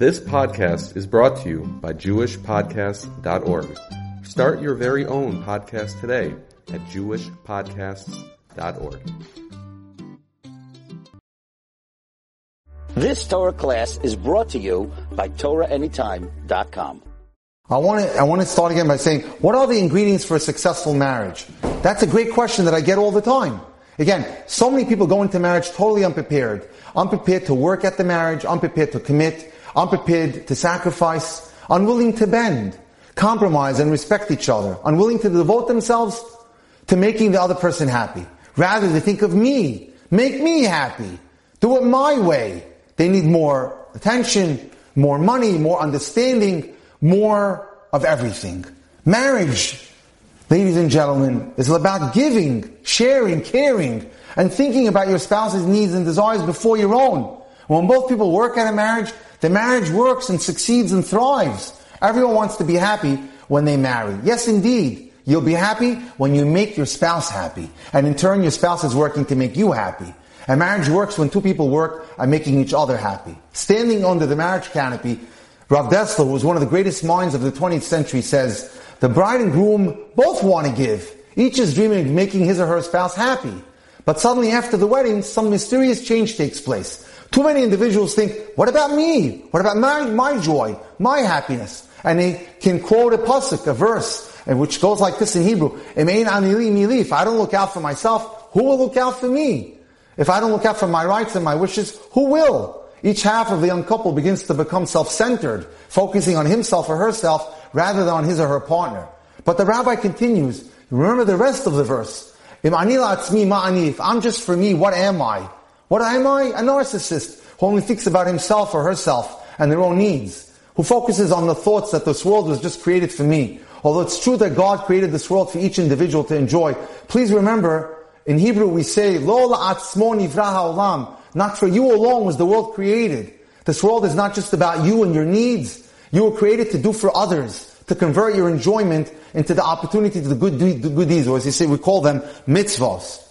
This podcast is brought to you by JewishPodcasts.org. Start your very own podcast today at JewishPodcasts.org. This Torah class is brought to you by TorahAnytime.com. I want to, I want to start again by saying, what are the ingredients for a successful marriage? That's a great question that I get all the time. Again, so many people go into marriage totally unprepared. Unprepared to work at the marriage, unprepared to commit, unprepared to sacrifice, unwilling to bend, compromise and respect each other, unwilling to devote themselves to making the other person happy. Rather, they think of me. Make me happy. Do it my way. They need more attention, more money, more understanding, more of everything. Marriage, ladies and gentlemen, is about giving, sharing, caring, and thinking about your spouse's needs and desires before your own. When both people work at a marriage, the marriage works and succeeds and thrives. Everyone wants to be happy when they marry. Yes, indeed. You'll be happy when you make your spouse happy. And in turn, your spouse is working to make you happy. A marriage works when two people work at making each other happy. Standing under the marriage canopy, Rav Dessler, who was one of the greatest minds of the 20th century, says, the bride and groom both want to give. Each is dreaming of making his or her spouse happy. But suddenly after the wedding, some mysterious change takes place. Too many individuals think, what about me? What about my, my joy, my happiness? And they can quote a pasuk, a verse, which goes like this in Hebrew, If I don't look out for myself, who will look out for me? If I don't look out for my rights and my wishes, who will? Each half of the young couple begins to become self-centered, focusing on himself or herself rather than on his or her partner. But the rabbi continues, remember the rest of the verse. If I'm just for me, what am I? What am I? A narcissist who only thinks about himself or herself and their own needs, who focuses on the thoughts that this world was just created for me. Although it's true that God created this world for each individual to enjoy, please remember, in Hebrew we say, Lo la'atzmo nivra ha'olam. Not for you alone was the world created. This world is not just about you and your needs. You were created to do for others, to convert your enjoyment into the opportunity to the good, the good deeds, or as you say, we call them mitzvahs.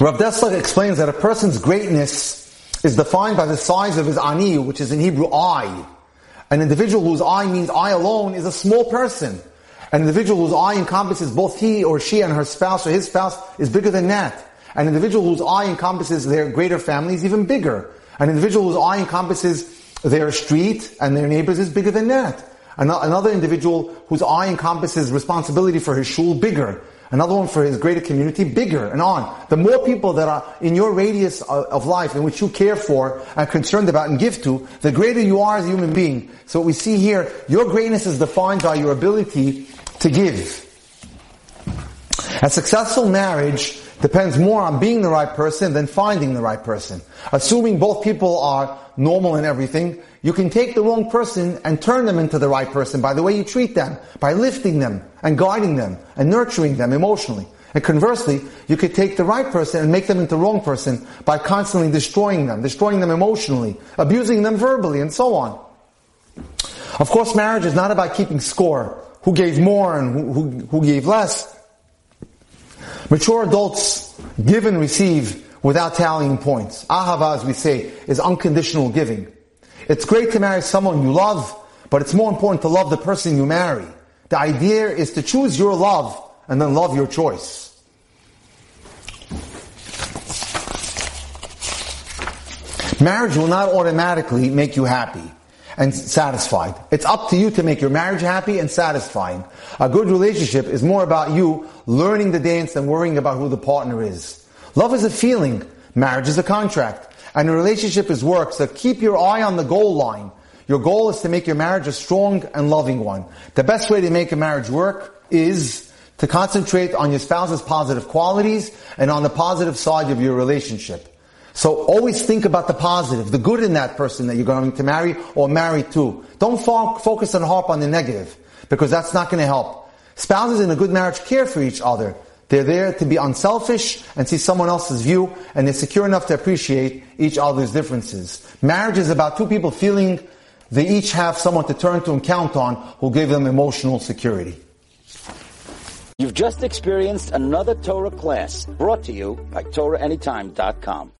Rav Dessler explains that a person's greatness is defined by the size of his ani, which is in Hebrew I. An individual whose I means I alone is a small person. An individual whose I encompasses both he or she and her spouse or his spouse is bigger than that. An individual whose I encompasses their greater family is even bigger. An individual whose I encompasses their street and their neighbors is bigger than that. Another individual whose I encompasses responsibility for his shul bigger. Another one for his greater community bigger and on. The more people that are in your radius of life in which you care for and concerned about and give to, the greater you are as a human being. So what we see here, your greatness is defined by your ability to give. A successful marriage depends more on being the right person than finding the right person. Assuming both people are normal in everything, you can take the wrong person and turn them into the right person by the way you treat them, by lifting them and guiding them and nurturing them emotionally. And conversely, you could take the right person and make them into the wrong person by constantly destroying them, destroying them emotionally, abusing them verbally, and so on. Of course, marriage is not about keeping score. Who gave more and who, who, who gave less. Mature adults give and receive without tallying points. Ahava, as we say, is unconditional giving. It's great to marry someone you love, but it's more important to love the person you marry. The idea is to choose your love and then love your choice. Marriage will not automatically make you happy and satisfied. It's up to you to make your marriage happy and satisfying. A good relationship is more about you learning the dance than worrying about who the partner is. Love is a feeling. Marriage is a contract. And a relationship is work. So keep your eye on the goal line. Your goal is to make your marriage a strong and loving one. The best way to make a marriage work is to concentrate on your spouse's positive qualities and on the positive side of your relationship. So always think about the positive, the good in that person that you're going to marry or marry to. Don't fo- focus and harp on the negative because that's not going to help. Spouses in a good marriage care for each other. They're there to be unselfish and see someone else's view and they're secure enough to appreciate each other's differences. Marriage is about two people feeling they each have someone to turn to and count on who give them emotional security. You've just experienced another Torah class brought to you by TorahAnytime.com.